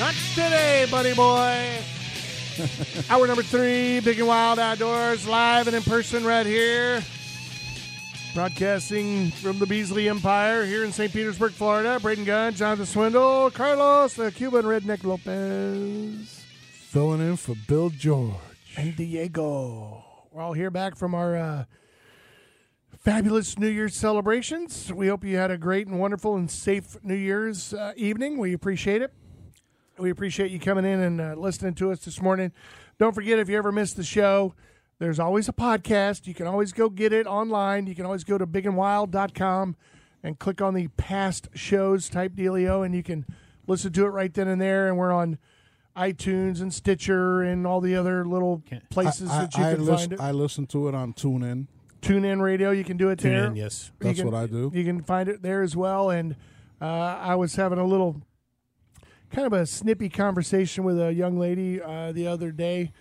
Not today, buddy boy. Hour number three, Big and Wild Outdoors, live and in person right here. Broadcasting from the Beasley Empire here in St. Petersburg, Florida. Braden Gunn, Jonathan Swindle, Carlos, the Cuban Redneck Lopez, Filling in for Bill George. and Diego. We're all here back from our uh, fabulous New Year's celebrations. We hope you had a great and wonderful and safe New Year's uh, evening. We appreciate it. We appreciate you coming in and uh, listening to us this morning. Don't forget, if you ever missed the show, there's always a podcast. You can always go get it online. You can always go to bigandwild.com and click on the past shows type dealio, and you can listen to it right then and there. And we're on iTunes and Stitcher and all the other little places I, that you I, can listen, find it. I listen to it on TuneIn. TuneIn Radio, you can do it Tune there. in, yes. You That's can- what I do. You can find it there as well. And uh, I was having a little kind of a snippy conversation with a young lady uh, the other day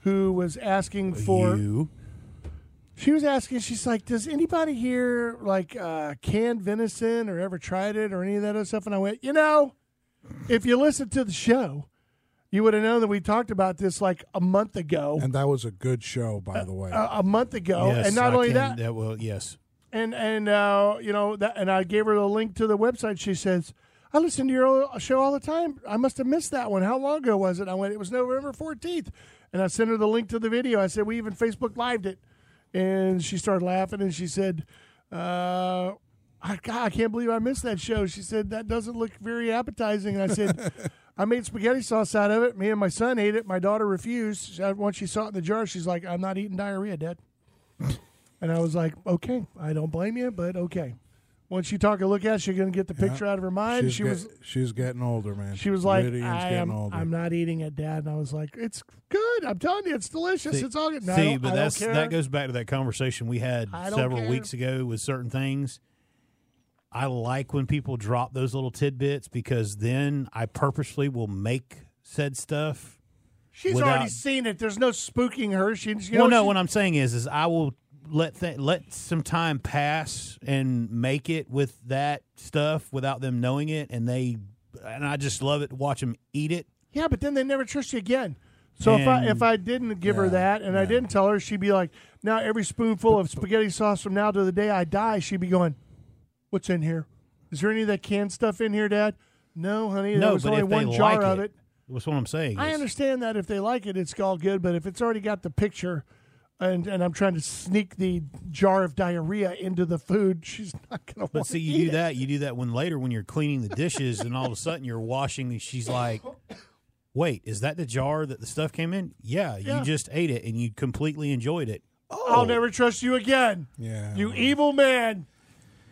who was asking for. you. She was asking, she's like, does anybody here like uh, canned venison or ever tried it or any of that other stuff? And I went, you know, if you listen to the show, you would have known that we talked about this like a month ago. And that was a good show, by the way. a, a month ago, yes, and not I only can- that, that will yes. and and uh, you know that, and I gave her the link to the website. She says, "I listen to your show all the time. I must have missed that one. How long ago was it?" I went, "It was November 14th. and I sent her the link to the video. I said, "We even Facebook lived it," and she started laughing and she said, uh, I, God, I can't believe I missed that show. She said that doesn't look very appetizing. And I said, I made spaghetti sauce out of it. Me and my son ate it. My daughter refused. Once she saw it in the jar, she's like, "I'm not eating diarrhea, Dad." And I was like, okay, I don't blame you, but okay. Once you talk a look at it, she's going to get the picture out of her mind. she's, she get- was she's getting older, man. she was like, I am. I'm not eating it, Dad. And I was like, it's good. I'm telling you, it's delicious. See- it's all good. No, See, but that's that goes back to that conversation we had several care. weeks ago with certain things. I like when people drop those little tidbits because then I purposely will make said stuff. She's without- already seen it. There's no spooking her. She, you well, know, no, she- what I'm saying is, is I will let th- let some time pass and make it with that stuff without them knowing it, and they and I just love it to watch them eat it. Yeah, but then they never trust you again. So if I if I didn't give her that and I didn't tell her, she'd be like, now every spoonful of spaghetti sauce from now to the day I die, she'd be going, "What's in here? Is there any of that canned stuff in here, Dad?" No, honey. there no, was but only one jar like of it, it. that's what I'm saying. I understand that if they like it, it's all good. But if it's already got the picture, and and I'm trying to sneak the jar of diarrhea into the food, she's not going to. But see, you do that. You do that when later, when you're cleaning the dishes, and all of a sudden you're washing. and She's like, "Wait, is that the jar that the stuff came in? Yeah, Yeah. you just ate it and you completely enjoyed it. Oh. I'll never trust you again. yeah. You evil man.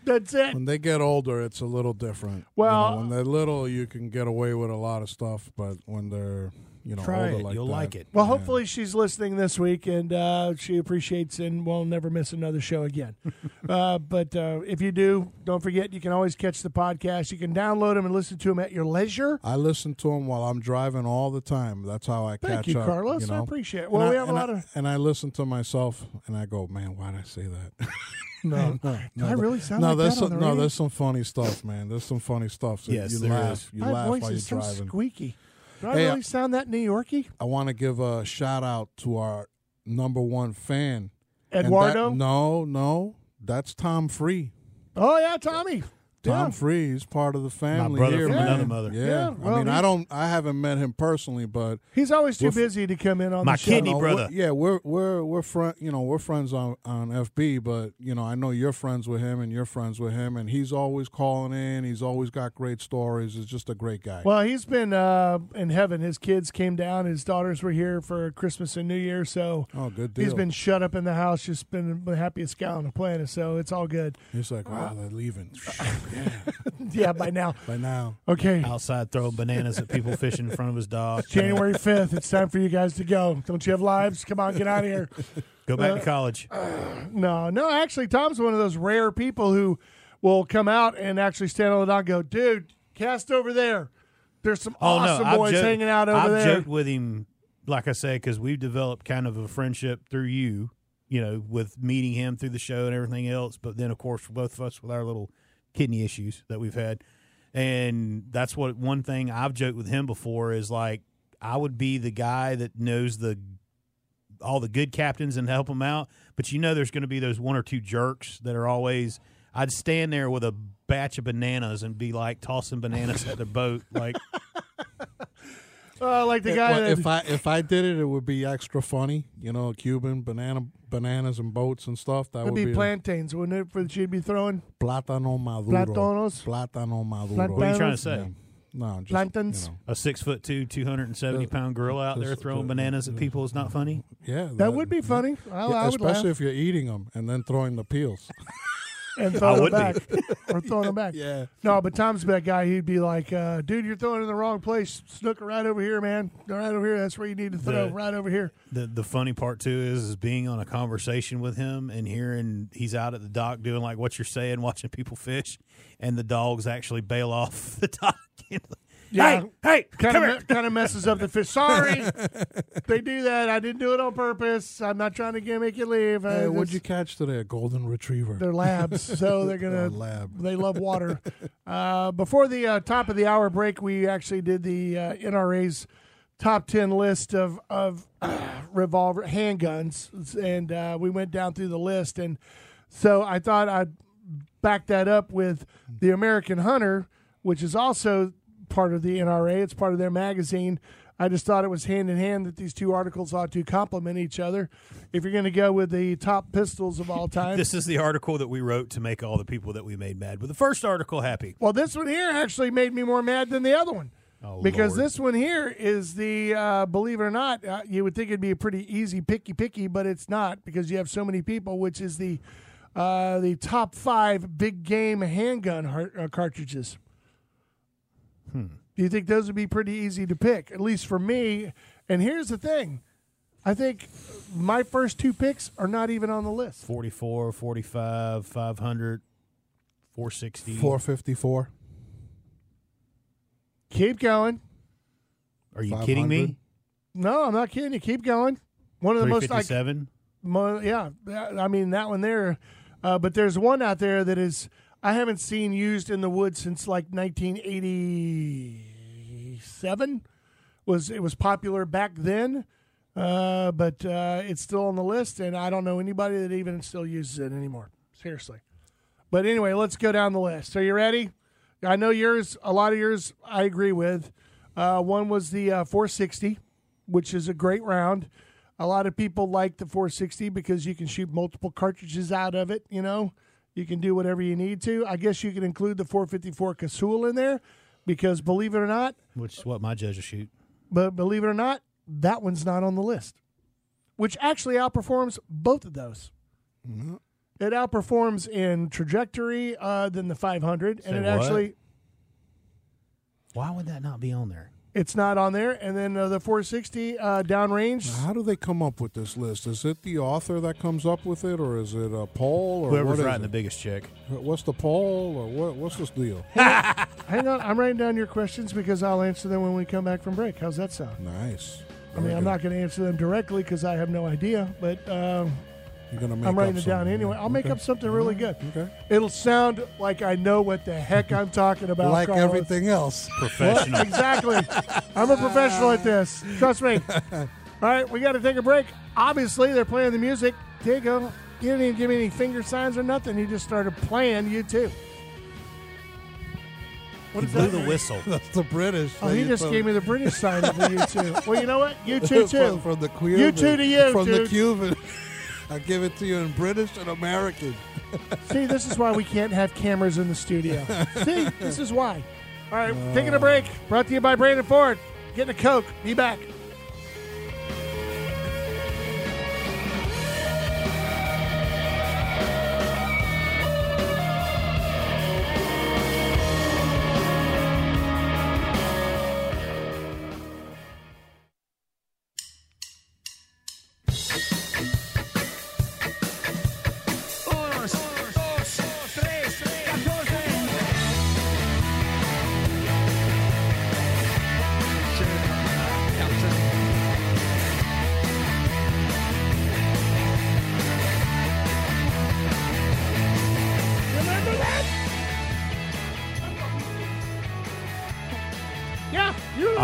That's it. when they get older, it's a little different. You Well- know, when they're little, you can get away with a lot of stuff, but when they're you know Try it. like You'll that, like it. Well, hopefully she's listening this week and uh, she appreciates and will never miss another show again. uh, but uh, if you do, don't forget you can always catch the podcast. You can download them and listen to them at your leisure. I listen to them while I'm driving all the time. That's how I Thank catch you, up. Carlos. You know? I appreciate it. And Well, I- we have a and lot I, of. and I listen to myself and I go, man, why did I say that? No, no, no, I really sound no, like there's that some, the no, there's some funny stuff, man. There's some funny stuff. So Yes, you there laugh, is. you My laugh voice while you're is so driving. squeaky. Do I Hey, really sound that New Yorkie? I want to give a shout out to our number one fan, And that- Eduardo? no, no, that's Tom Free. Oh, yeah, Tommy. Tom Yeah. Free is part of the family brother here, from man. another mother. Yeah, Yeah, well, I mean, I don't, I haven't met him personally, but He's always too busy to come in on My the show. kidney brother. we're- yeah, we're we're we're friend. You know, we're friends on on FB, but you know, I know you're friends with him, and you're friends with him, and he's always calling in. He's always got great stories. He's just a great guy. Well, he's been uh, in heaven. His kids came down. His daughters were here for Christmas and New Year. So oh, good deal. he's been shut up in the house, just been the happiest guy on the planet. So it's all good. He's like, wow, they're leaving. yeah, yeah, by now. by now. Okay. Outside throwing bananas at people fishing in front of his dog. January 5th, it's time for you guys to go. Don't you have lives? Come on, get out of here. Go back to uh, college. Uh, no, no, actually, Tom's one of those rare people who will come out and actually stand on the dock and go, dude, cast over there. There's some Oh awesome no, boys joked- hanging out over there. I've joked with him, like I say, because we've developed kind of a friendship through you. You know, with meeting him through the show and everything else. But then, of course, for both of us with our little kidney issues that we've had, and that's what one thing I've joked with him before is like I would be the guy that knows the all the good captains and help them out. But you know, there's going to be those one or two jerks that are always. I'd stand there with a batch of bananas and be like tossing bananas at the boat, like Uh, like the If- guy well, that, if I if I did it, it would be extra funny. You know, Cuban banana bananas and boats and stuff. That would would be plantains, wouldn't it? For that you'd be throwing plátano maduro. Platanos? Plátano maduro. Plat- what are you trying to say? Yeah. No, just Plantains? You know, A six foot two, two hundred and seventy uh, pound gorilla out there throwing just- bananas at people is not funny. yeah, that would be funny. I, yeah, I would laugh especially if you're eating them and then throwing the peels. and throwing them back or throwing them back. yeah. No, but Tom's that guy. He'd be like, uh, "Dude, you're throwing in the wrong place. Snooker right over here, man. Right over here. That's where you need to throw. The- right over here." The the funny part too is is being on a conversation with him and hearing he's out at the dock doing like what you're saying, watching people fish, and the dogs actually bail off the dock. Yeah. Hey, hey, Kind come of here. kind of messes up the fish. Sorry, they do that. I didn't do it on purpose. I'm not trying to make you leave. Hey, what'd you catch today? A golden retriever. They're labs, so they're gonna lab. They love water. Uh, before the uh, top of the hour break, we actually did the uh, NRA's top ten list of of uh, revolver handguns, and uh, we went down through the list. And so I thought I'd back that up with the American Hunter, which is also part of the NRA. It's part of their magazine. I just thought it was hand in hand that these two articles ought to complement each other. If you're going to go with the top pistols of all time, This is the article that we wrote to make all the people that we made mad. But the first article happy. Well, this one here actually made me more mad than the other one. Oh, because Lord. this one here is the, uh, believe it or not, uh, you would think it'd be a pretty easy picky picky, but it's not because you have so many people, which is the uh, the top five big game handgun har- uh, cartridges. Hmm. Do you think those would be pretty easy to pick? At least for me. And here's the thing I think my first two picks are not even on the list. 44, 45, 500, 460. 454. Keep going. Are you kidding me? No, I'm not kidding you. Keep going. One of the most iconic. 357? Mo- yeah, I mean that one there. Uh, but there's one out there that is I haven't seen used in the woods since like 1987. Was it was popular back then, uh, but uh, it's still on the list, and I don't know anybody that even still uses it anymore. Seriously. But anyway, let's go down the list. Are you ready? I know yours. A lot of yours I agree with. Uh, one was the uh, 460, which is a great round. A lot of people like the 460 because you can shoot multiple cartridges out of it. You know, you can do whatever you need to. I guess you can include the 454 Casull in there because, believe it or not, Which is what my judge will shoot. but believe it or not, that one's not on the list, which actually outperforms both of those. It outperforms in trajectory uh, than the 500, Say and it what? actually Why would that not be on there? It's not on there. And then uh, the 460 uh, downrange. How do they come up with this list? Is it the author that comes up with it, or is it a poll, or Whoever's what is writing the biggest check. What's the poll, or what? What's this deal? Hang on, I'm writing down your questions because I'll answer them when we come back from break. How's that sound? nice. I mean, I'm not going to answer them directly because I have no idea, but um, You're gonna make I'm writing up it down anyway. I'll make up something really good. Okay. It'll sound like I know what the heck I'm talking about. like Carlos. everything else. Well, Professional. exactly. I'm a professional at this. Trust me. All right, we got to take a break. Obviously, they're playing the music. Diego, you didn't even give me any finger signs or nothing. You just started playing. You too. What he is blew that? the whistle. That's the British. Oh, he just gave me the British sign of the you too. Well, you know what? You too too. from, from the Cuban. You too to you, From the. Cuban. I give it to you in British and American. See, this is why we can't have cameras in the studio. See, this is why. All right, taking a break. Brought to you by Brandon Ford. Getting a Coke. Be back.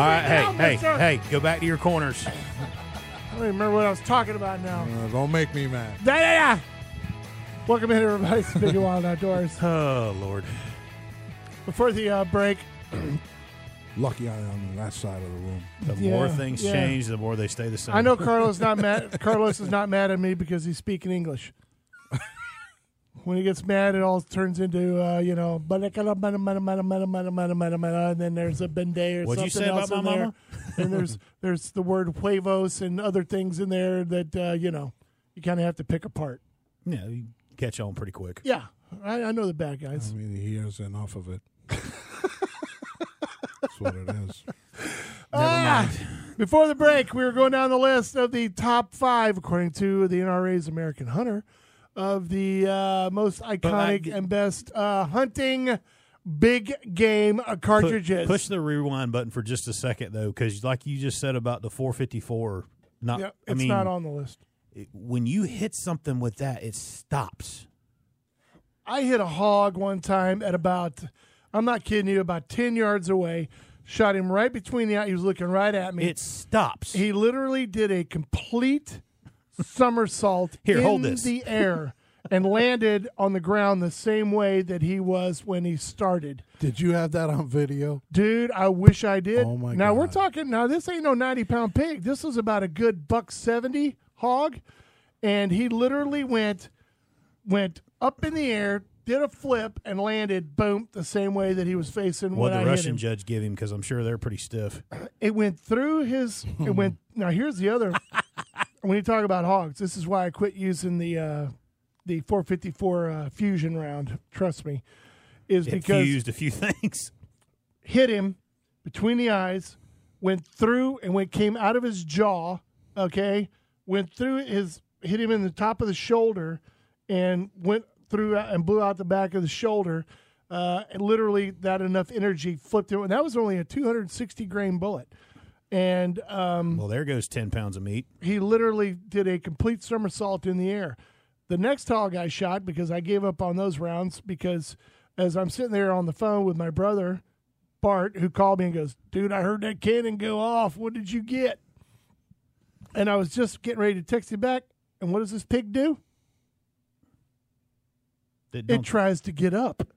Right, hey, hey, mister. hey, go back to your corners. I don't even remember what I was talking about now. Uh, don't make me mad. Yeah, yeah, yeah. Welcome in, everybody. to Big and Wild Outdoors. Oh Lord. Before the uh, break, Lucky I am on that side of the room. The Yeah, more things yeah. change, the more they stay the same. I know Carlos not mad. Carlos is not mad at me because he's speaking English. When he gets mad, it all turns into uh, you know, and then there's a bende or What'd something you say else about in my there. mama? and there's there's the word huevos and other things in there that uh, you know you kind of have to pick apart. Yeah, you catch on pretty quick. Yeah, I, I know the bad guys. I mean, he hears enough of it. That's what it is. Ah, before the break, we were going down the list of the top five, according to the NRA's American Hunter, of the uh, most iconic I- and best uh, hunting big game uh, cartridges. Push the rewind button for just a second though, because like you just said about the 454, not yeah, I it's mean, not on the list. it- when you hit something with that, it stops. I hit a hog one time at about, I'm not kidding you, about 10 yards away. Shot him right between the eye. He was looking right at me. It stops. he literally did a complete somersault Here, in hold this. the air and landed on the ground the same way that he was when he started. Did you have that on video? Dude, I wish I did. Oh, my now we're talking. Now this ain't no ninety pound pig. This was about a good buck seventy hog, and he literally went went up in the air, did a flip, and landed boom the same way that he was facing what when the I hit Russian him. judge give him? Because I'm sure they're pretty stiff. It went through his. It went. Now here's the other. When you talk about hogs, this is why I quit using the uh, the 454 uh, fusion round. Trust me, is It because fused a few things. hit him between the eyes, went through and went came out of his jaw. Okay, went through his hit him in the top of the shoulder, and went through and blew out the back of the shoulder. Uh, and literally, that enough energy flipped him, and that was only a 260 grain bullet. And um, Well, there goes 10 pounds of meat. he literally did a complete somersault in the air. The next hog I shot because I gave up on those rounds because as I'm sitting there on the phone with my brother Bart, who called me and goes, "Dude, I heard that cannon go off. What did you get?" And I was just getting ready to text him back. And what does this pig do? It tries to get up.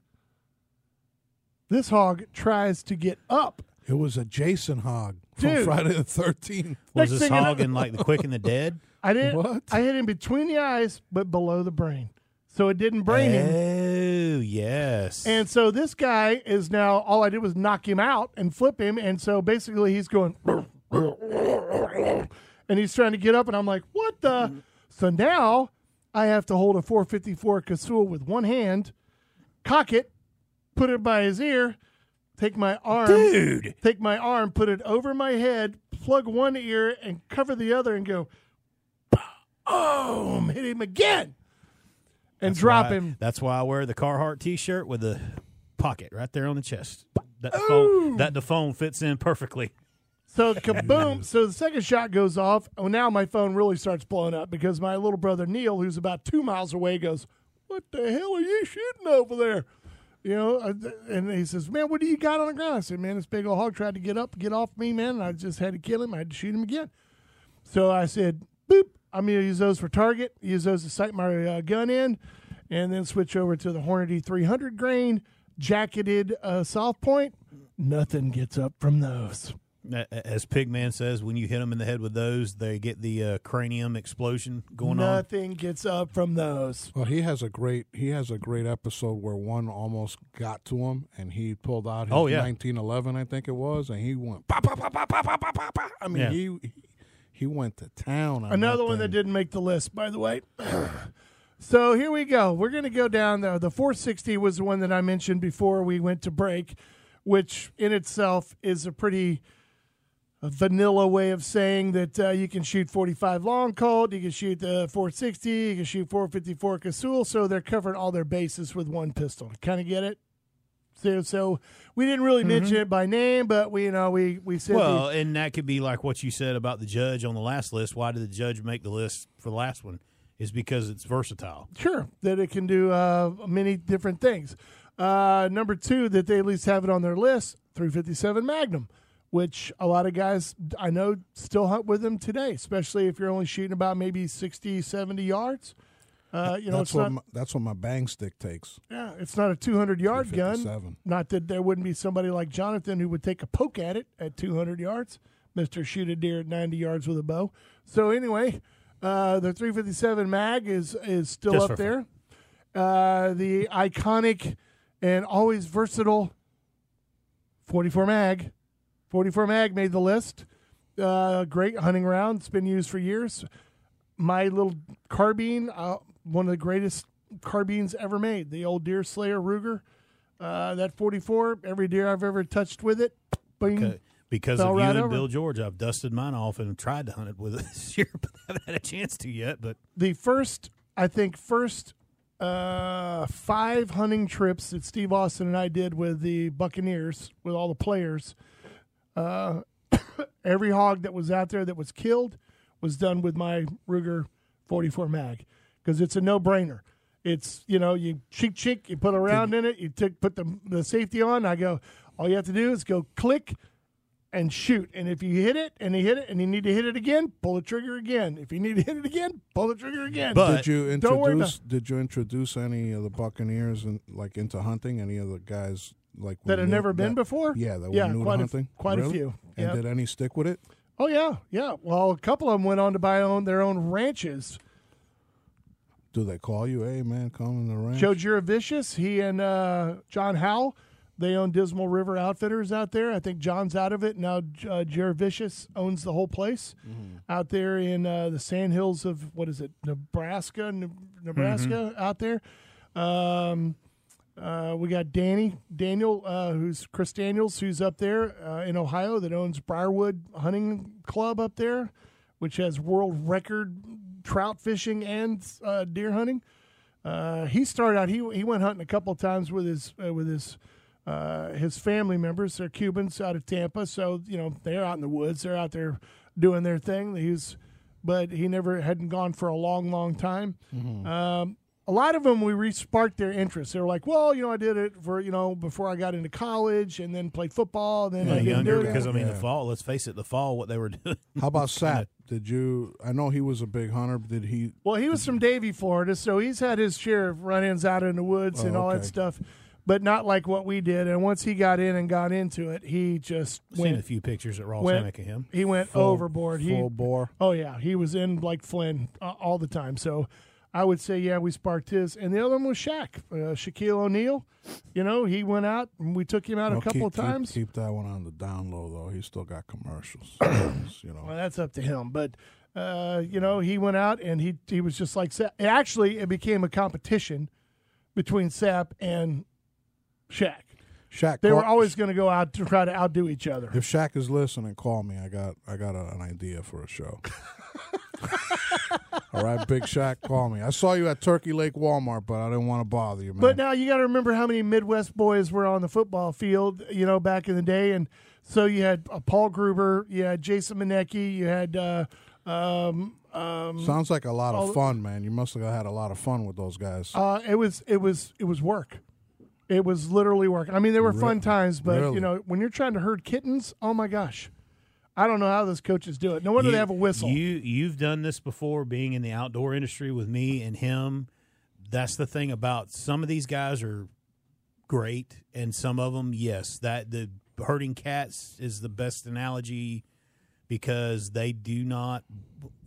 This hog tries to get up. It was a Jason hog from Dude. Friday the 13th. was next this thing you know- hog in like the quick and the dead? I didn't. What? I hit him between the eyes, but below the brain, so it didn't brain him. Oh, yes. And so this guy is now all I did was knock him out and flip him, and so basically he's going, and he's trying to get up, and I'm like, what the? So now I have to hold a 454 Casull with one hand, cock it, put it by his ear, take my arm, Dude. take my arm, put it over my head, plug one ear, and cover the other, and go, boom, hit him again, and drop Why- him. That's why I wear the Carhartt T-shirt with the pocket right there on the chest. That the phone, that the phone fits in perfectly. So kaboom! so the second shot goes off. Oh, now my phone really starts blowing up because my little brother Neil, who's about two miles away, goes, "What the hell are you shooting over there?" You know, uh, and he says, "Man, what do you got on the ground?" I said, "Man, this big old hog tried to get up, get off me, man. And I just had to kill him. I had to shoot him again." So I said, "Boop! I'm gonna use those for target. Use those to sight my uh, gun in, and then switch over to the Hornady 300 grain jacketed uh, soft point. Nothing gets up from those." as Pigman says, when you hit them in the head with those, they get the uh, cranium explosion going Nothing on. Nothing gets up from those. Well, he has a great he has a great episode where one almost got to him, and he pulled out his oh, yeah. 1911, I think it was, and he went pop pop pop pop pop pop pop. I mean, yeah. he he went to town. On Another that one thing. that didn't make the list, by the way. so here we go. We're going to go down though. The 460 was the one that I mentioned before we went to break, which in itself is a pretty a vanilla way of saying that uh, you can shoot 45 long Colt, you can shoot the 460, you can shoot 454 Casull, so they're covering all their bases with one pistol. Kind of get it? So, so we didn't really mention it by name, but we you know we we said the- Well, and that could be like what you said about the judge on the last list. Why did the judge make the list for the last one? Is because it's versatile. Sure, that it can do uh, many different things. Uh, number two, that they at least have it on their list 357 Magnum, which a lot of guys I know still hunt with them today, especially if you're only shooting about maybe 60, 70 yards. Uh, you know, that's it's what not my, that's what my bang stick takes. yeah, it's not a 200 yard gun. 357. Not that there wouldn't be somebody like Jonathan who would take a poke at it at 200 yards. Mister shoot a deer at 90 yards with a bow. So anyway, uh, the 357 mag is is still Just up there. Uh, the iconic and always versatile 44 mag. 44 mag made the list. Uh, great hunting round. It's been used for years. My little carbine, uh, one of the greatest carbines ever made. The old Deer Slayer Ruger. Uh, that 44, every deer I've ever touched with it, bing. Okay. Because Fell of you right and over. Bill George, I've dusted mine off and tried to hunt it with it this year, but I haven't had a chance to yet. But the first, I think, first uh, five hunting trips that Steve Austin and I did with the Buccaneers, with all the players, uh, every hog that was out there that was killed was done with my Ruger 44 mag because it's a no brainer. It's you know you cheek cheek you put a round in it you take put the the safety on I go all you have to do is go click and shoot. And if you hit it and you hit it and you need to hit it again, pull the trigger again. If you need to hit it again, pull the trigger again. But- Did you Don't worry introduce? Did you introduce any of the Buccaneers and like into hunting? Any of the guys like that have never been that- before? Yeah, that were yeah, new quite to a, quite a few. And Yeah. did any stick with it? Oh yeah, yeah. Well, a couple of them went on to buy own their own ranches. Do they call you? Hey man, come in the ranch. Joe Giravicious, he and uh, John Howell, they own Dismal River Outfitters out there. I think John's out of it now. Uh, Giravicious owns the whole place out there in uh, the sandhills of what is it, Nebraska, Ne- Nebraska out there. Um, uh, we got Danny Daniel, uh, who's Chris Daniels, who's up there uh, in Ohio that owns Briarwood Hunting Club up there, which has world record trout fishing and uh, deer hunting. Uh, he started out. He he went hunting a couple of times with his uh, with his uh, his family members. They're Cubans out of Tampa, so you know they're out in the woods. They're out there doing their thing. He's, but he never hadn't gone for a long, long time. Um, a lot of them we re-sparked their interest. They were like, "Well, you know, I did it for you know before I got into college, and then played football, and then I uh, didn't younger do it." because I mean Yeah. the fall. Let's face it, the fall. What they were doing. How about Sap? Did you? I know he was a big hunter. But did he? Well, he was from Davie, Florida, so he's had his share of run-ins out in the woods and Oh, all that stuff, but not like what we did. And once he got in and got into it, he just i Seen a few pictures at Ross went- Hammock of him. He went Full- overboard. He, Full bore. oh yeah, he was in like Flynn uh, all the time. So I would say, yeah, we sparked his. And the other one was Shaq, uh, Shaquille O'Neal. You know, he went out and we took him out No, a couple keep, of times. Keep, keep that one on the down low though. He still got commercials. you know. Well, that's up to him. But uh, you know, he went out and he he was just like Sap. Actually, it became a competition between Sap and Shaq. Shaq. They call- were always going to go out to try to outdo each other. If Shaq is listening, call me. I got I got a, an idea for a show. All right, Big Shaq, call me. I saw you at Turkey Lake Walmart, but I didn't want to bother you, man. But now you got to remember how many Midwest boys were on the football field, you know, back in the day. And so you had uh, Paul Gruber, you had Jason Maniecki, you had uh, um, um, Sounds like a lot of fun, man. You must have had a lot of fun with those guys. Uh, it was it was it was work. It was literally work. I mean, there were fun times, but really? you know, when you're trying to herd kittens, oh my gosh, I don't know how those coaches do it. No wonder You- they have a whistle. You you've done this before, being in the outdoor industry with me and him. That's the thing about some of these guys are great, and some of them, yes, that the herding cats is the best analogy because they do not.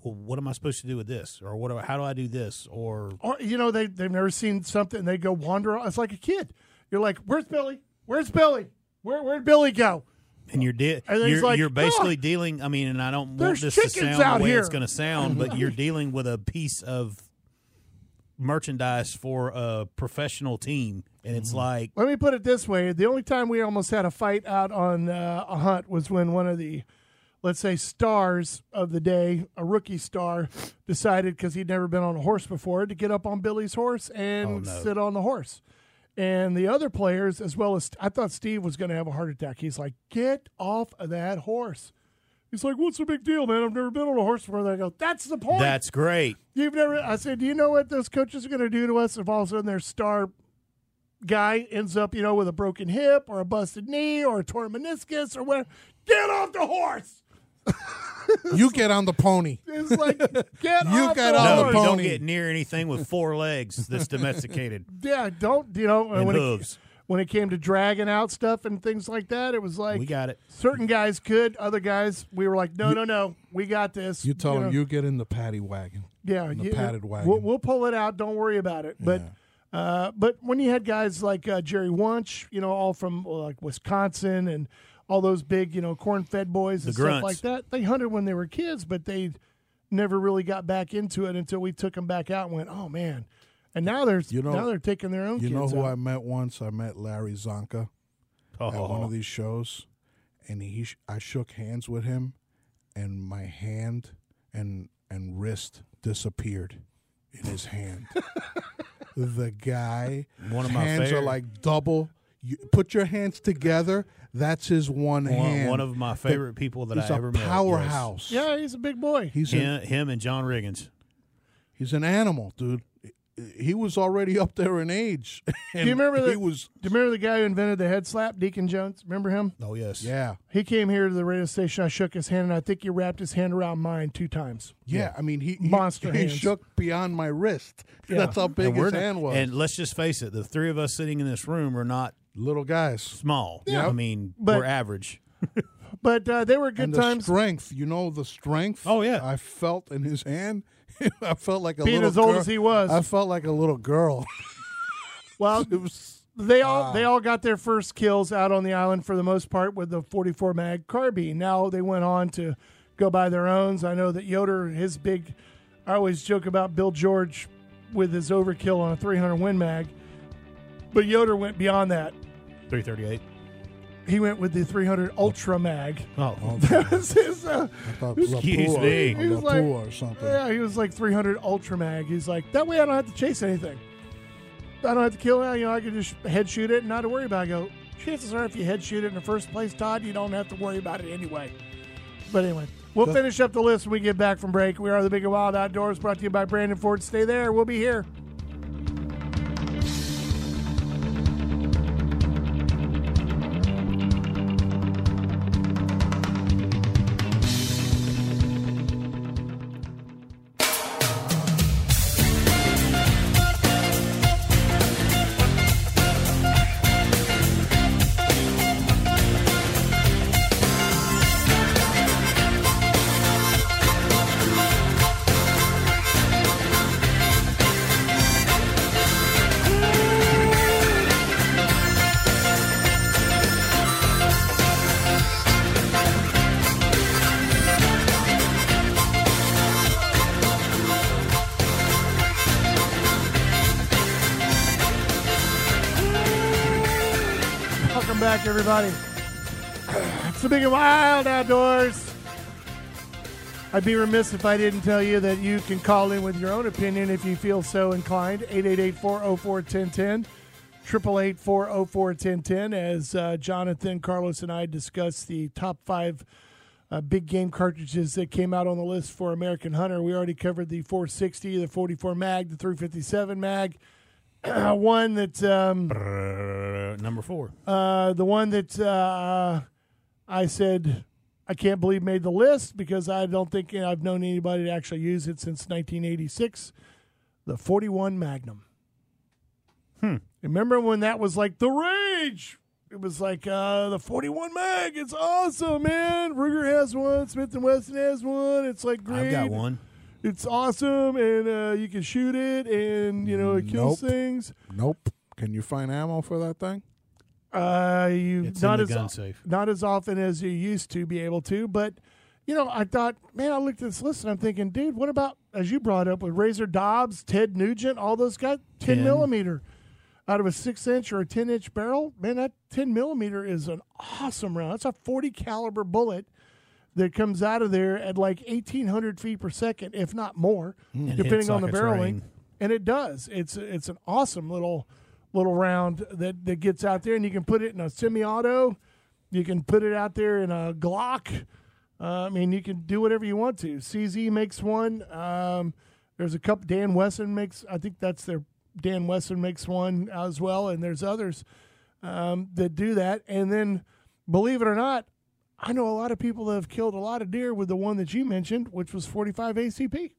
Well, what am I supposed to do with this, or what? Do, how do I do this, or or you know, they they've never seen something. and They go wander. It's like a kid. You're like, "Where's Billy? Where's Billy? Where where'd Billy go?" And you're de- And you're, like, you're basically "Ah, dealing. I mean, and I don't want this to sound out the way here." it's going to sound, but you're dealing with a piece of merchandise for a professional team, and Mm-hmm. it's like Let me put it this way: the only time we almost had a fight out on uh, a hunt was when one of the, let's say, stars of the day, a rookie star, decided because he'd never been on a horse before to get up on Billy's horse and Oh, no. sit on the horse. And the other players, as well as I thought Steve was going to have a heart attack. He's like, "Get off of that horse." He's like, "What's the big deal, man? I've never been on a horse before." And I go, "That's the point. that's great. You've never." I said, "Do you know what those coaches are going to do to us if all of a sudden their star guy ends up, you know, with a broken hip or a busted knee or a torn meniscus or whatever. Get off the horse. You get on the pony. It's like get You off get the on No, the horse. you don't get near anything with four legs that's domesticated Yeah, don't you know and when hooves. it, when it came to dragging out stuff and things like that, it was like We got it. certain guys could, other guys we were like, no, no, no, we got this. You tell know. him you get in the paddy wagon. Yeah, the you- padded wagon. We'll, we'll pull it out. Don't worry about it. But uh, but when you had guys like uh, Jerry Wunsch, you know, all from like Wisconsin and all those big, you know, corn-fed boys and stuff like that, they hunted when they were kids, but they never really got back into it until we took them back out and went, oh man. And now they're You know- now they're taking their own. You know who out. I met once? I met Larry Csonka at one of oh. these shows, and he I shook hands with him, and my hand and and wrist disappeared in his hand. the guy, One of my hands are like double. You put your hands together. That's his one, one, hand. one of my favorite people that He's I a ever met. yes. powerhouse. Yeah, he's a big boy. He's an, Him, him and John Riggins. he's an animal, dude. He was already up there in age. Do you remember he was? Do you remember the guy who invented the head slap, Deacon Jones? Remember him? Oh yes. Yeah, He came here to the radio station. I shook his hand, and I think he wrapped his hand around mine two times. Yeah, I mean he he- Monster he, hands. shook beyond my wrist. Yeah. That's how big And we're his not- hand was. And let's just face it, the three of us sitting in this room are not Little guys. small. Yeah. I mean, But- we're average. But uh, they were good and the times. strength, you know, the strength. Oh, yeah. I felt in his hand. I felt like a Being little as old girl. as he was. I felt like a little girl. Well, it was they all they all got their first kills out on the island for the most part with the 44 mag carbine. Now they went on to go by their owns. I know that Yoder, his big. I always joke about Bill George with his overkill on a 300 Win Mag, but Yoder went beyond that. Three thirty eight. He went with the 300 Ultra Mag. Oh, That was his, uh, I thought Excuse Lapua, me. He was like- or something. Yeah, he was like 300 Ultra Mag. He's like, that way I don't have to chase anything. I don't have to kill it. You know, I can just head shoot it and not to worry about it. I go, chances are if you head shoot it in the first place, Todd, you don't have to worry about it anyway. But anyway, we'll The- finish up the list when we get back from break. We are the Big and Wild Outdoors brought to you by Brandon Ford. Stay there. We'll be here. Everybody. It's the Big and Wild Outdoors. I'd be remiss if I didn't tell you that you can call in with your own opinion if you feel so inclined. 888-404-1010, 888-404-1010, as uh, Jonathan, Carlos, and I discuss the top five uh, big game cartridges that came out on the list for American Hunter. We already covered the 460, the 44 mag, the 357 mag. one that um, number four. uh, the one that uh, I said I can't believe made the list because I don't think I've known anybody to actually use it since 1986. The 41 Magnum. Hmm. Remember when that was like the rage? It was like uh, the 41 mag. It's awesome, man. Ruger has one. Smith and Wesson has one. It's like great. I've got one. It's awesome, and uh, you can shoot it, and you know it kills Nope. things. Nope. Can you find ammo for that thing? Uh, you It's not in the as gun safe. not as often as you used to be able to, but you know, I thought, man, I looked at this list and I'm thinking, dude, what about as you brought up with Razor Dobbs, Ted Nugent, all those guys, ten, 10. millimeter out of a six inch or a ten inch barrel, man, that ten millimeter is an awesome round. That's a forty caliber bullet that comes out of there at like eighteen hundred feet per second, if not more, And depending on like the a barrel length. And it does. It's it's an awesome little little round that, that gets out there, and you can put it in a semi-auto. You can put it out there in a Glock. Uh, I mean, you can do whatever you want to. CZ makes one. Um, there's a couple. Dan Wesson makes. I think that's their Dan Wesson makes one as well, and there's others um, that do that. And then, believe it or not, I know a lot of people that have killed a lot of deer with the one that you mentioned, which was 45 ACP.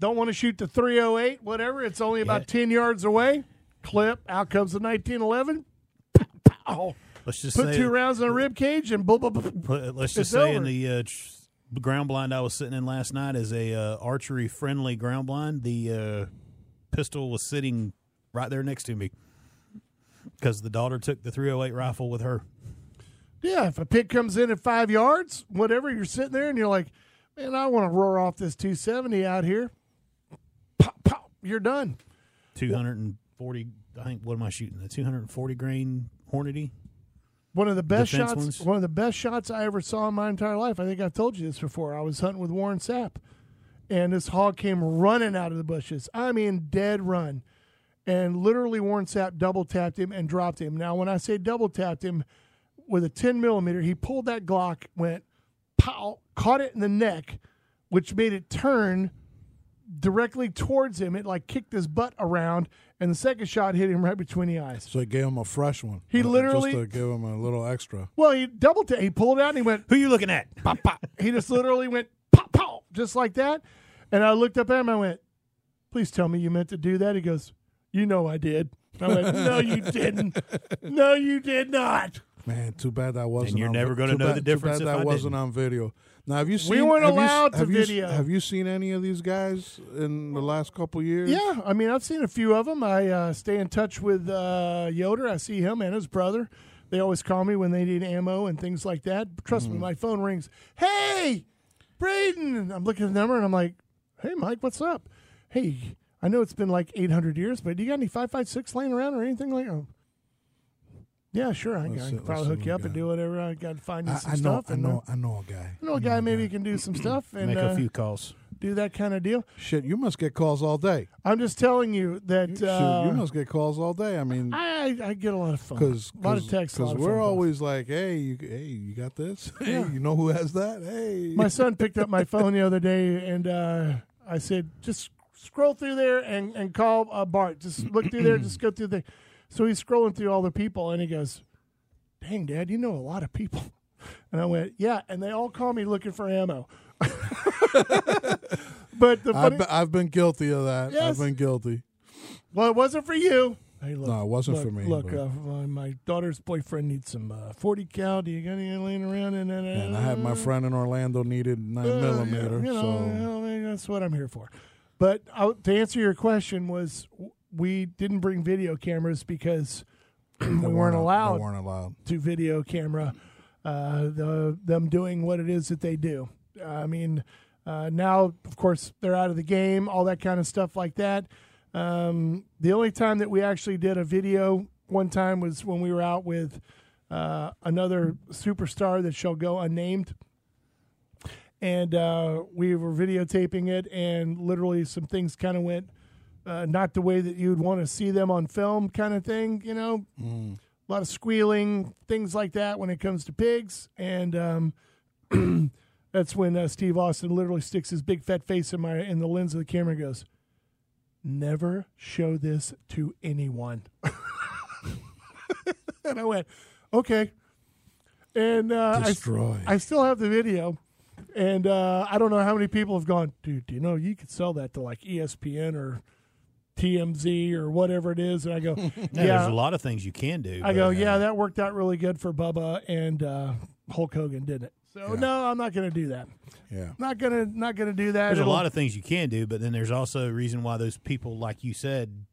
Don't want to shoot the 308, whatever. It's only about Yeah. 10 yards away. Clip. Out comes the 1911. Pow, pow. Let's just Put say, two rounds in a rib cage and let's just say in the uh, tr- ground blind I was sitting in last night is a uh, archery friendly ground blind. The uh, pistol was sitting right there next to me because the daughter took the 308 rifle with her. Yeah, if a pig comes in at five yards, whatever, you're sitting there and you're like, man, I want to roar off this 270 out here. Pop, pop, you're done. 240, I think, what am I shooting? The 240 grain Hornady? One of the best Defense shots. ones? One of the best shots I ever saw in my entire life. I think I've told you this before. I was hunting with Warren Sapp, and this hog came running out of the bushes. I mean, dead run, and literally Warren Sapp double tapped him and dropped him. Now, when I say double tapped him with a 10 millimeter, he pulled that Glock, went pow, caught it in the neck, which made it turn directly towards him. It like kicked his butt around, and the second shot hit him right between the eyes. So he gave him a fresh one. He uh, literally- just to give him a little extra. Well, he double ta- he pulled it out and he went Who you looking at? pop, pop. He just literally went pop, pop, just like that. And I looked up at him. I went, "Please tell me you meant to do that." He goes, "You know I did." I went, "No, you didn't. No, you did not." Man, too bad that wasn't. On video. You're on never gonna know bad- the difference Too if bad that I wasn't didn't. on video. Now, have you seen? We weren't have you allowed to have you video. have you seen any of these guys in the last couple years? Yeah, I mean, I've seen a few of them. I uh, stay in touch with uh, Yoder. I see him and his brother. They always call me when they need ammo and things like that. Trust me, my phone rings. Hey, Braden! And I'm looking at the number and I'm like, Hey, Mike, what's up? Hey, I know it's been like 800 years, but do you got any 556 laying around or anything like that? Yeah, sure. I, Let's I can probably hook you up and do whatever. I got to find you I, some I know. stuff. I uh, know. I know a guy. I know a guy maybe he can do some stuff and Make uh, a few calls. do that kind of deal. Shit, you must get calls all day. I'm just telling you that Shoot, uh, you must get calls all day. I mean, I, I get a lot of phone. because a lot of texts. lot we're phone calls. always like, hey, you, hey, you got this? Hey, you know who has that? Hey, My son picked up my phone the other day, and uh, I said, "Just scroll through there and and call uh, Bart. Just look through there. Just go through the." So he's scrolling through all the people, and he goes, "Dang, Dad, you know a lot of people." And I went, "Yeah," and they all call me looking for ammo. but the funny, I've, been, I've been guilty of that. Yes. I've been guilty. well, it wasn't for you. Hey, look, No, it wasn't look, for me, Look, uh, my- daughter's boyfriend needs some uh, forty cal. Do you got any laying around? And, and, And I had my friend in Orlando needed nine Uh, millimeter. You know, so you know, that's what I'm here for. But I, to answer your question, was we didn't bring video cameras because we they weren't allowed weren't allowed. to video camera uh, the them doing what it is that they do. I mean, uh, now of course they're out of the game, all that kind of stuff like that. Um, the only time that we actually did a video one time was when we were out with uh, another superstar that shall go unnamed. And uh, we were videotaping it, and literally some things kind of went uh, not the way that you'd want to see them on film, kind of thing. You know, Mm. a lot of squealing, things like that when it comes to pigs. And um, that's when uh, Steve Austin literally sticks his big fat face in my in the lens of the camera and goes, "Never show this to anyone." and I went, "Okay." And uh, I, Destroy. I still have the video. And uh, I don't know how many people have gone, dude, do you know you could sell that to like ESPN or TMZ or whatever it is? And I go, No, yeah. There's a lot of things you can do. I but, go, uh, yeah, that worked out really good for Bubba and uh, Hulk Hogan, didn't it? So Yeah. no, I'm not going to do that. yeah. Not gonna, not gonna do that. There's a It'll- lot of things you can do, but then there's also a reason why those people, like you said,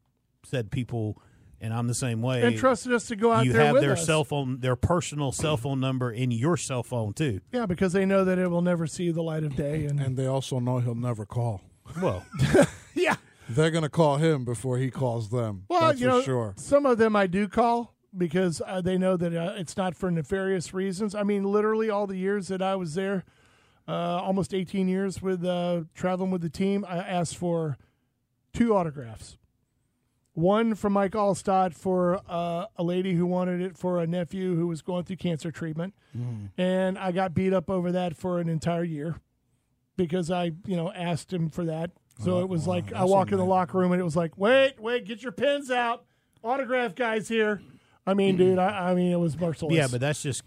said people, and I'm the same way. and trusted us to go out you there have with their us. cell phone, their personal cell phone number in your cell phone too. Yeah, because they know that it will never see the light of day. And, And they also know he'll never call. Well, yeah, They're gonna call him before he calls them. well, you for know, sure. some of them I do call because uh, they know that uh, it's not for nefarious reasons. I mean, literally all the years that I was there, uh, almost 18 years with uh, traveling with the team, I asked for two autographs. One from Mike Alstott for uh, a lady who wanted it for a nephew who was going through cancer treatment, and I got beat up over that for an entire year because I, you know, asked him for that So Oh, it was wow, like I that's walk in the locker room and it was like, wait, wait, get your pens out, autograph guys here. I mean, dude, I, I mean, it was merciless. Yeah, but that's just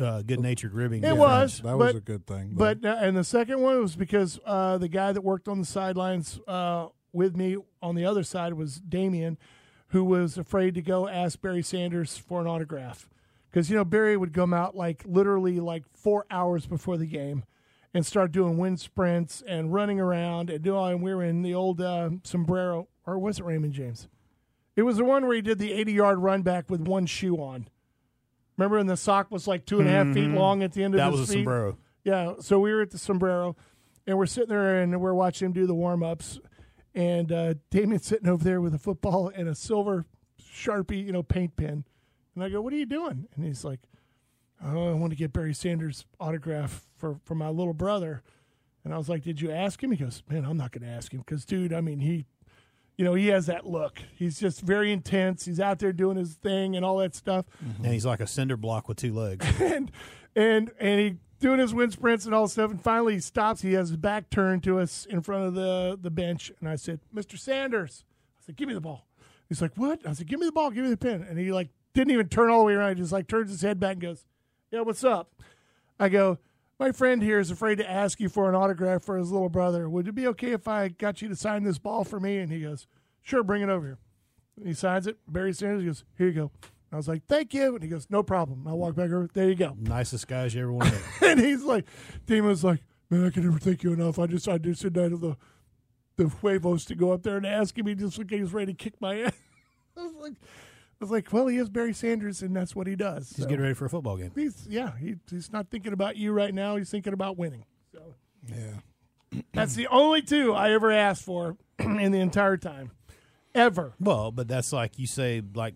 uh, good natured ribbing. It Yeah. was. That was but- a good thing. But uh, and the second one was because uh, the guy that worked on the sidelines uh, with me on the other side was Damien, who was afraid to go ask Barry Sanders for an autograph because you know Barry would come out like literally like four hours before the game and start doing wind sprints and running around and do all. And we were in the old uh, sombrero, or was it Raymond James? It was the one where he did the eighty-yard run back with one shoe on. Remember, and the sock was like two and a half feet long at the end of That was a sombrero. Yeah, so we were at the sombrero, and we're sitting there and we're watching him do the warm ups, and uh, Damien's sitting over there with a football and a silver sharpie, you know, paint pen, and I go, "What are you doing?" And he's like, "Oh, I want to get Barry Sanders' autograph for for my little brother," and I was like, "Did you ask him?" He goes, "Man, I'm not going to ask him because, dude, I mean, he." You know, he has that look. He's just very intense. He's out there doing his thing and all that stuff mm-hmm. And he's like a cinder block with two legs. and and and he doing his wind sprints and all this stuff. And finally, he stops. He has his back turned to us in front of the the bench. And I said, "Mr. Sanders," I said, "Give me the ball." He's like, "What?" I said, "Give me the ball. Give me the pin." And he like didn't even turn all the way around. He just like turns his head back and goes, "Yeah, what's up?" I go. My friend here is afraid to ask you for an autograph for his little brother. Would it be okay if I got you to sign this ball for me? And he goes, Sure, bring it over here. And he signs it. Barry Sanders goes, Here you go. I was like, Thank you. And he goes, No problem. I walk back over. There you go. Nicest guys you ever want and he's like, Damon was like, Man, I can never thank you enough. I just I just to the the huevos to go up there and ask him. He just like he was ready to kick my ass. I was like, was like, well, he is Barry Sanders, and that's what he does. He's So getting ready for a football game. He's yeah, he, he's not thinking about you right now. He's thinking about winning. So yeah. that's the only two I ever asked for in the entire time, ever. Well, but that's like you say, like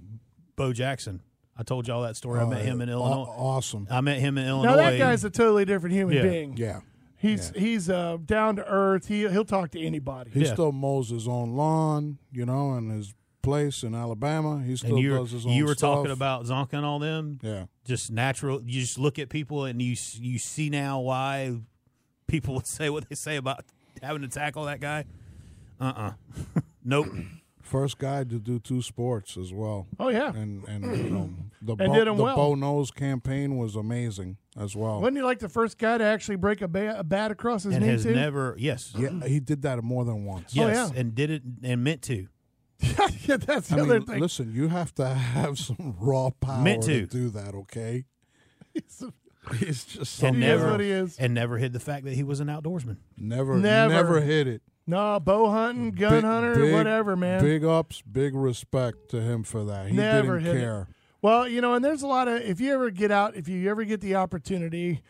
Bo Jackson. I told y'all that story. I met him in Illinois. awesome. I met him in Illinois. Now that guy's a totally different human Yeah. being. Yeah. He's he's uh, down to earth. He he'll talk to anybody. He Yeah. still mows his own lawn, you know, and his place in Alabama. He still you does his own you were stuff. talking about Csonka and all them. Yeah. Just natural. You just look at people and you you see now why people would say what they say about having to tackle that guy. Uh uh nope. First guy to do two sports as well. Oh yeah, And and you know the And Bo, did 'em the well. Bo Knows campaign was amazing as well. wasn't he like the first guy to actually break a, ba- a bat across his and knee has too? never yes Yeah, he did that more than once. Oh, yeah. and did it and meant to. yeah, that's the I other mean, thing. listen, you have to have some raw power Meant to. to. do that, okay? He's just And something He is never what he is. and never hid the fact that he was an outdoorsman. never, Never. never, hit it. no, bow hunting, gun Big- hunter, big- whatever, man. Big ups, big respect to him for that. He Never didn't hit it. care. Well, you know, and there's a lot of if you ever get out, if you ever get the opportunity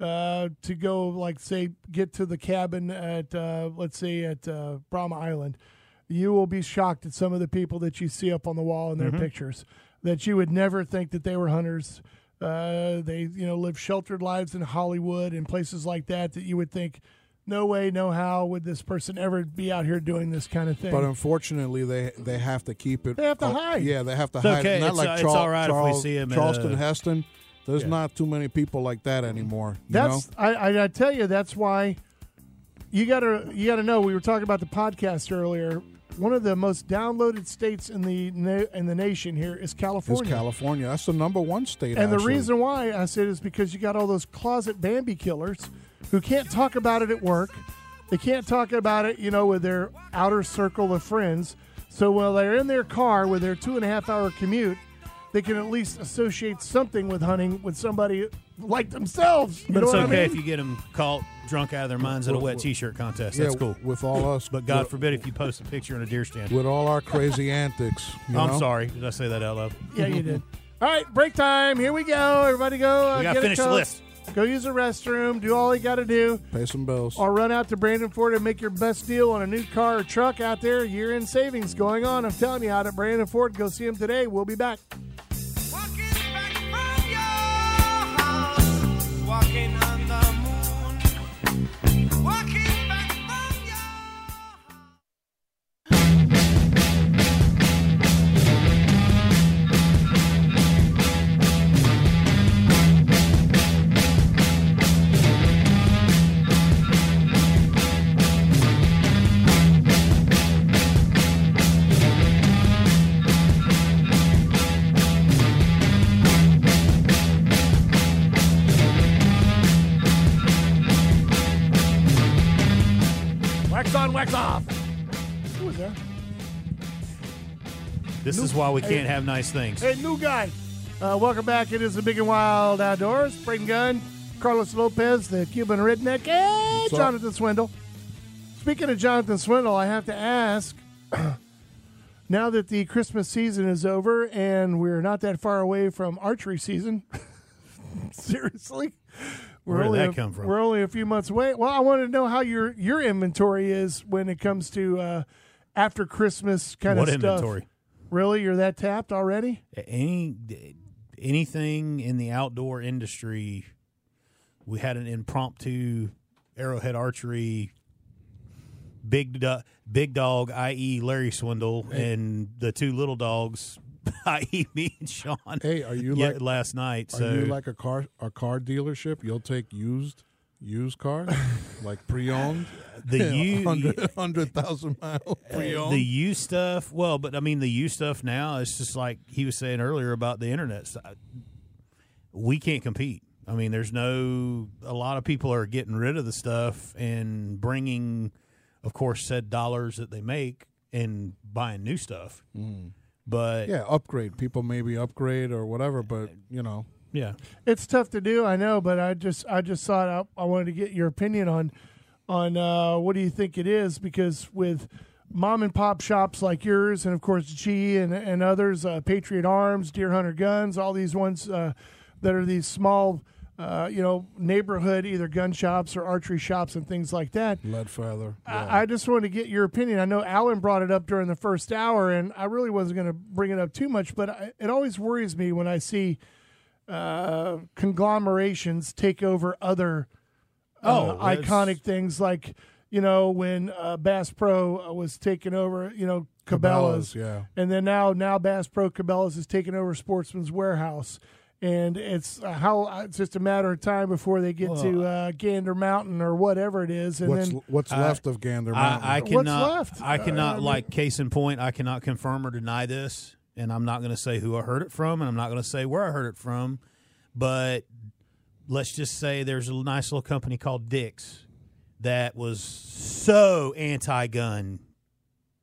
uh, to go, like say, get to the cabin at uh, let's say at uh, Brahma Island, you will be shocked at some of the people that you see up on the wall in their pictures that you would never think that they were hunters. Uh, they, you know, live sheltered lives in Hollywood and places like that that you would think, no way, no how would this person ever be out here doing this kind of thing. But unfortunately, they they have to keep it. They have to uh, hide. Yeah, they have to It's hide. okay. Not It's, like uh, it's Charl- all right if we Charles- see him Charleston uh, Heston. There's Yeah. not too many people like that anymore. You That's know? I, I I tell you that's why you gotta you gotta know. We were talking about the podcast earlier. One of the most downloaded states in the na- in the nation here is It's California. California. That's the number one state. and the reason why I said is because you got all those closet Bambi killers who can't talk about it at work. They can't talk about it, you know, with their outer circle of friends. So while they're in their car with their two and a half hour commute, they can at least associate something with hunting with somebody like themselves. You But know it's what okay I if you get them caught drunk out of their minds at a wet T-shirt contest. yeah, That's cool. with all us. But God with, forbid if you post a picture in a deer stand. with all our crazy antics. You I'm know? sorry. Did I say that out loud? Yeah, you did. All right, break time. Here we go. Everybody go. Uh, We get gotta a finish the Coke. list. Go use the restroom. Do all you got to do. Pay some bills. Or run out to Brandon Ford and make your best deal on a new car or truck out there. Year end savings going on. I'm telling you, out at Brandon Ford. Go see him today. We'll be back. Walking back on, wax off. Who was that? This is why we can't have nice things. Hey, new guy. Uh, welcome back. It is the Big and Wild Outdoors. Braden Gunn, Carlos Lopez, the Cuban redneck, and What's up? Jonathan Swindle. Speaking of Jonathan Swindle, I have to ask now that the Christmas season is over and we're not that far away from archery season, seriously. We're Where did only that a, come from? We're only a few months away. Well, I want to know how your your inventory is when it comes to uh, after Christmas kind What of stuff. inventory? Really, you're that tapped already? Any anything in the outdoor industry, we had an impromptu arrowhead archery. Big do- big dog, i.e., Larry Swindle, and the two little dogs, i.e., me and Sean. Hey, are you like last night? are So you like a car a car dealership? You'll take used used cars, like pre-owned, the you hundred hundred thousand mile uh, pre-owned. the you stuff well but i mean the you stuff now it's just like he was saying earlier about the internet side. Uh, we can't compete i mean there's no a lot of people are getting rid of the stuff and bringing of course said dollars that they make and buying new stuff hmm. But yeah, upgrade. People maybe upgrade or whatever, but you know, yeah It's tough to do, I know, but I just I just thought I, I wanted to get your opinion on on uh, what do you think it is because with mom and pop shops like yours and of course G and and others, uh, Patriot Arms, Deer Hunter Guns, all these ones uh, that are these small. Uh, you know, neighborhood either gun shops or archery shops and things like that. lead feather. Yeah. I, I just wanted to get your opinion. I know Alan brought it up during the first hour, and I really wasn't going to bring it up too much, but I, it always worries me when I see uh, conglomerations take over other uh, Oh, iconic things like you know when uh, Bass Pro uh, was taking over, you know Cabela's, Cabela's, yeah. and then now now Bass Pro Cabela's is taking over Sportsman's Warehouse. And it's uh, how it's just a matter of time before they get to uh, Gander Mountain or whatever it is, and what's then what's left of Gander Mountain? I, I What's cannot. left? I cannot Uh, like case in point. I cannot confirm or deny this, and I'm not going to say who I heard it from, and I'm not going to say where I heard it from. But let's just say there's a nice little company called Dick's that was so anti-gun.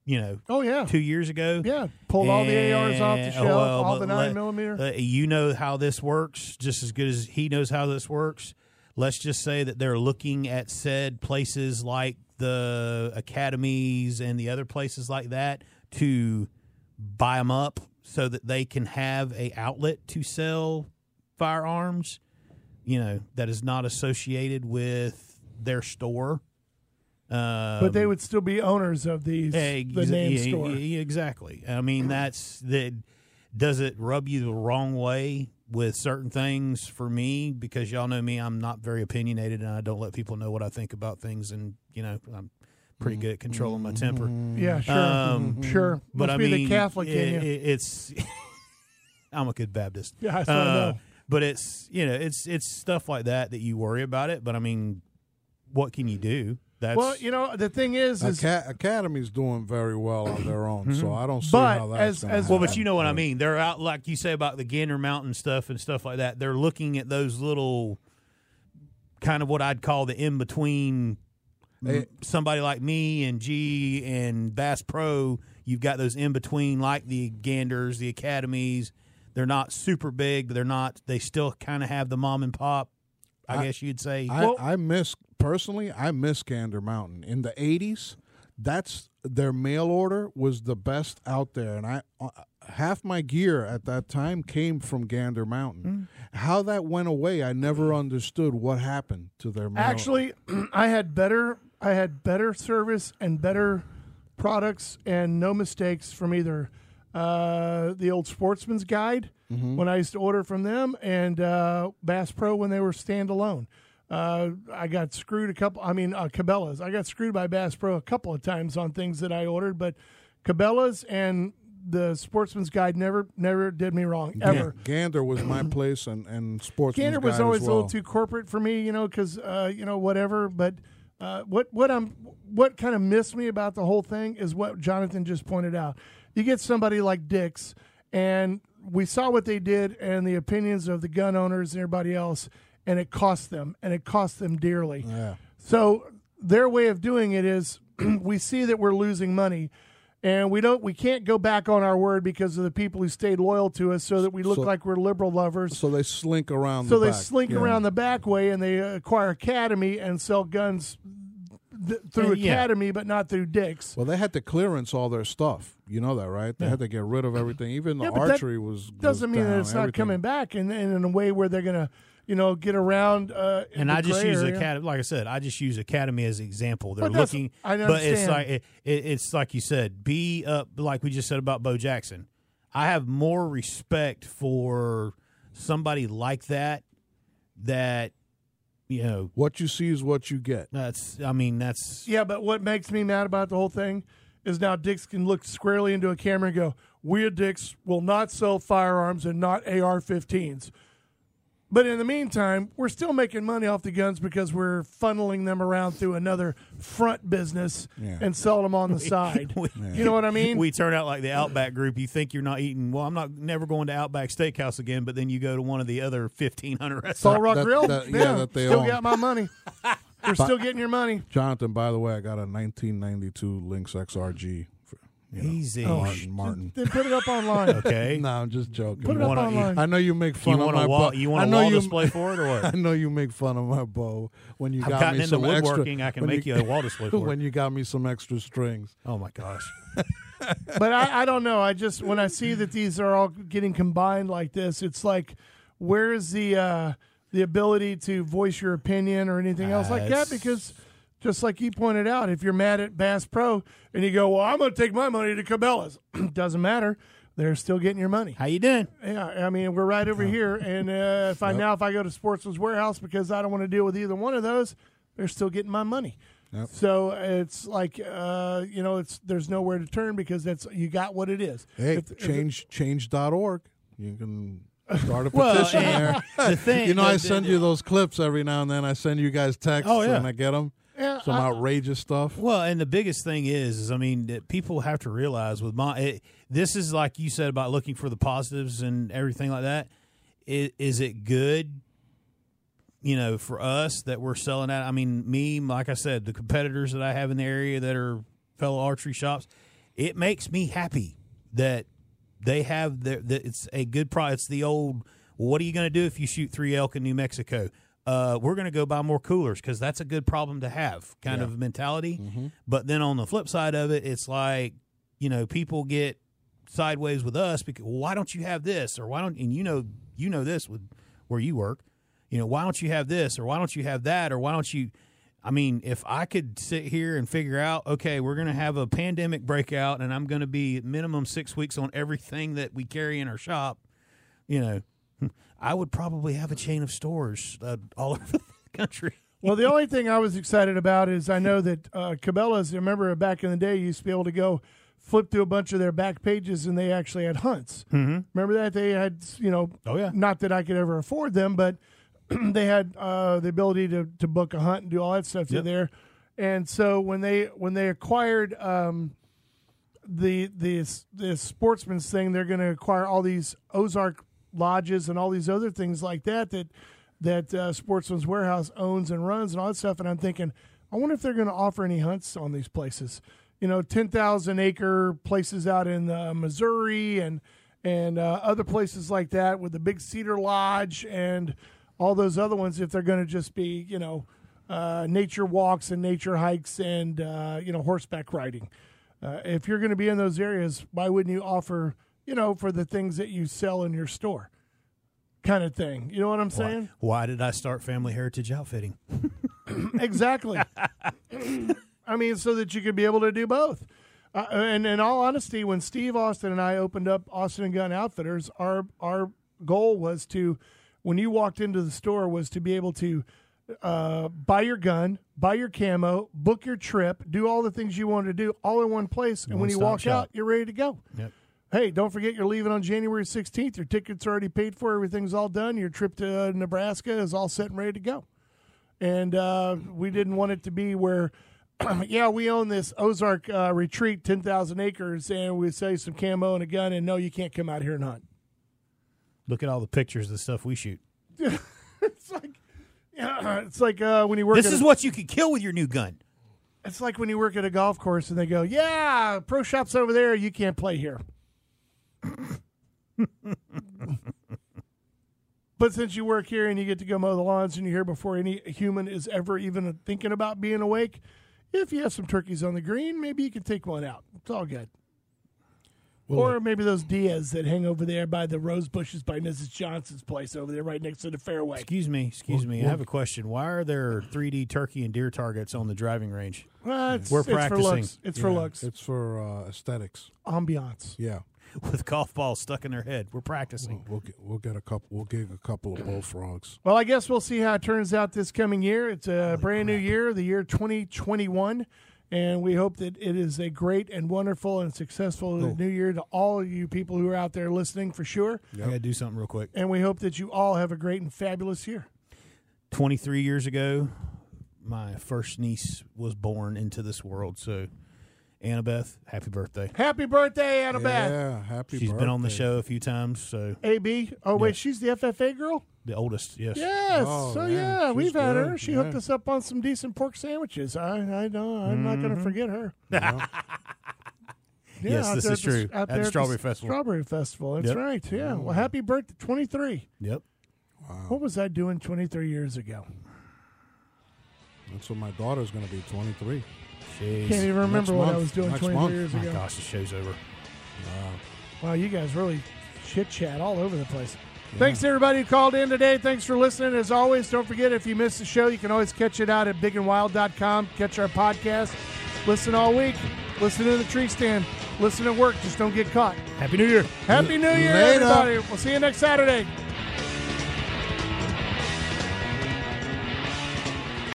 You know, oh yeah, two years ago. Yeah, pulled all the ARs off the And- shelf, well, all the nine let- millimeter. you know how this works just as good as he knows how this works. Let's just say that they're looking at said places like the academies and the other places like that to buy them up so that they can have a outlet to sell firearms. You know that is not associated with their store. Um, but they would still be owners of these Ex- the name store. exactly. I mean, that's that. Does it rub you the wrong way with certain things? For me, because y'all know me, I'm not very opinionated, and I don't let people know what I think about things. And you know, I'm pretty good at controlling my temper. Yeah, sure, Um, sure. But Must I be mean, the Catholic it- in you. it- it's. I'm a good Baptist. Yeah, I Uh, know. But it's you know it's it's stuff like that that you worry about it. But I mean, what can you do? That's well, you know, the thing is, is Aca- Academy's doing very well on their own, so mm-hmm. I don't see But how that's as- as- Well, but you know what I mean. They're out, like you say about the Gander Mountain stuff and stuff like that. They're looking at those little, kind of what I'd call the in between. Hey. Somebody like me and G and Bass Pro, you've got those in between, like the Ganders, the academies. They're not super big, but they're not. They still kind of have the mom and pop. I, I- guess you'd say. I, Well- I miss personally. I miss Gander Mountain in the '80s. That's their mail order was the best out there, and I uh, half my gear at that time came from Gander Mountain. How that went away, I never understood what happened to their mail. actually, I had better, I had better service and better products and no mistakes from either uh, the old Sportsman's Guide Mm-hmm. when I used to order from them and uh, Bass Pro when they were standalone. Uh, I got screwed a couple. I mean, uh, Cabela's. I got screwed by Bass Pro a couple of times on things that I ordered, but Cabela's and the Sportsman's Guide never, never did me wrong ever. Gander was my place, and and Sportsman's Gander was Guide always as a little too corporate for me, you know, because uh, you know whatever. But uh, what what I'm what kind of missed me about the whole thing is what Jonathan just pointed out. You get somebody like Dick's, and we saw what they did and the opinions of the gun owners and everybody else, and it cost them, and it cost them dearly. Yeah. So their way of doing it is we see that we're losing money. And we don't, we can't go back on our word because of the people who stayed loyal to us, so that we look So- like we're liberal lovers. So they slink around. So the they back. slink Yeah. around the back way and they acquire Academy and sell guns th- through And, yeah. Academy, but not through Dick's. Well, they had to clearance all their stuff. You know that, right? They had to get rid of everything. Even the Yeah, but that archery was Doesn't was mean that down, it's not coming back and, and in a way where they're gonna, you know, get around. Uh, and the I just use area. Academy. Like I said, I just use Academy as an example. They're But looking, I but it's like it, it, it's like you said, be up. Like we just said about Bo Jackson. I have more respect for somebody like that. That you know, What you see is what you get. that's. I mean, that's Yeah, but what makes me mad about the whole thing is now Dick's can look squarely into a camera and go, "We at Dick's will not sell firearms and not AR-15s." But in the meantime, we're still making money off the guns because we're funneling them around through another front business Yeah. and selling them on the side. we- You know what I mean? we turn out like the Outback group. You think you're not eating. Well, I'm not never going to Outback Steakhouse again. But then you go to one of the other 1,500 restaurants. Salt. Rock that- Grill, that- yeah, yeah, that they own. still own. got my money. You're still getting your money. Jonathan, by the way, I got a 1992 Lynx XRG. For, you know, Easy. Martin. Martin. Then put it up online. Okay. no, I'm just joking. Put it up wanna- online. I know you make You fun of want my a wall? bow. You want a know wall you, display for it or I what? know you make fun of my bow when you I've got gotten me into some woodworking. extra. I can when make you, you a wall display for when it. you got me some extra strings. Oh my gosh. but I, I don't know. I just when I see that these are all getting combined like this, it's like, where's the uh, the ability to voice your opinion or anything else like that? Because just like you pointed out, if you're mad at Bass Pro and you go, "Well, I'm going to take my money to Cabela's," doesn't matter. They're still getting your money. How you doing? Yeah, I mean we're right over here, and uh, if I now if I go to Sportsman's Warehouse because I don't want to deal with either one of those, they're still getting my money. So it's like uh, you know, it's there's nowhere to turn because that's you got what it is. Hey, If- if- change change.org. You can start a Well, petition and there. the thing- you know, the- I send you those clips every now and then. I send you guys texts Oh, yeah. and I get them. Yeah, Some I- outrageous stuff. Well, and the biggest thing is, is I mean, that people have to realize with my it, this is like you said about looking for the positives and everything like that. Is, is it good? You know, for us that we're selling at. I mean, me, like I said, the competitors that I have in the area that are fellow archery shops, it makes me happy that they have their, that it's a good price. It's the old. What are you going to do if you shoot three elk in New Mexico? Uh, we're going to go buy more coolers because that's a good problem to have, kind of mentality. But then on the flip side of it, it's like you know people get sideways with us because well, why don't you have this? or why don't and you know you know this with where you work, you know why don't you have this? or why don't you have that? or why don't you I mean, if I could sit here and figure out, okay, we're going to have a pandemic breakout and I'm going to be minimum six weeks on everything that we carry in our shop, you know, I would probably have a chain of stores uh, all over the country. well, the only thing I was excited about is I know that uh, Cabela's. Remember back in the day, you used to be able to go flip through a bunch of their back pages, and they actually had hunts. Mm-hmm. Remember that they had, you know, Oh, yeah. not that I could ever afford them, but they had uh, the ability to, to book a hunt and do all that stuff through Yep. there. And so when they when they acquired um, the the the sportsman's thing, they're going to acquire all these Ozark lodges and all these other things like that that that uh, Sportsman's Warehouse owns and runs and all that stuff. And I'm thinking, I wonder if they're going to offer any hunts on these places. You know, ten thousand acre places out in uh, Missouri and and uh, other places like that with the big Cedar Lodge and all those other ones. If they're going to just be, you know, uh, nature walks and nature hikes and uh, you know horseback riding. Uh, if you're going to be in those areas, why wouldn't you offer, you know, for the things that you sell in your store, kind of thing? You know what I'm saying? Why did I start Family Heritage Outfitting? exactly. I mean, so that you could be able to do both. Uh, and in all honesty, when Steve Austin and I opened up Austin and Gun Outfitters, our our goal was to, when you walked into the store, was to be able to uh, buy your gun, buy your camo, book your trip, do all the things you wanted to do all in one place, and when you walk shop. out, you're ready to go. Yep. Hey, don't forget you're leaving on January 16th. Your ticket's are already paid for. Everything's all done. Your trip to uh, Nebraska is all set and ready to go. And uh, we didn't want it to be where, yeah, we own this Ozark uh, retreat, 10,000 acres, and we say some camo and a gun, and no, you can't come out here and hunt. Look at all the pictures of the stuff we shoot. It's like, yeah, it's like uh, when you work. This is a- what you could kill with your new gun. It's like when you work at a golf course and they go, "Yeah, pro shops over there. You can't play here." But since you work here and you get to go mow the lawns and you're here before any human is ever even thinking about being awake, if you have some turkeys on the green, maybe you can take one out. It's all good. or maybe those Diaz that hang over there by the rose bushes by Mrs. Johnson's place over there, right next to the fairway. Excuse me, excuse me. I have a question. Why are there 3D turkey and deer targets on the driving range Well, it's, We're it's for practicing. looks. It's for Yeah, looks. It's for uh, aesthetics. Ambiance. Yeah. with golf balls stuck in their head? We're practicing. We'll get, we'll get a couple. We'll get a couple of bullfrogs. Well, I guess we'll see how it turns out this coming year. It's a brand new year, the year 2021. And we hope that it is a great and wonderful and successful new year to all of you people who are out there listening for sure. I got to do something real quick. And we hope that you all have a great and fabulous year. 23 years ago, my first niece was born into this world. So, Annabeth, happy birthday. Happy birthday, Annabeth. Yeah. Happy. Birthday. She's been on the show a few times. So, AB. Oh, wait, Yeah. she's the FFA girl? the oldest, yes. Yes. Oh, so, yeah, yeah, she's we've had good, her. She hooked us up on some decent pork sandwiches. I, I know. I'm not going to mm-hmm. forget her. Yeah. Yeah, Yes, this there is at the- true. out At the there Strawberry Festival. Strawberry Festival. That's Yep. right. Yeah. Mm. Well, happy birthday, 23. Yep. Wow. What was I doing 23 years ago? That's what my daughter's going to be. Twenty three. Jeez. Can't even remember Next what I was doing Next 23 month. years My gosh, the show's over. Wow, you guys really chit chat all over the place. Thanks to everybody who called in today. Thanks for listening. As always, don't forget if you missed the show, you can always catch it out at bigandwild.com. Catch our podcast. Listen all week. Listen in the tree stand. Listen at work. Just don't get caught. Happy New Year. Happy New Year, Later. everybody. We'll see you next Saturday.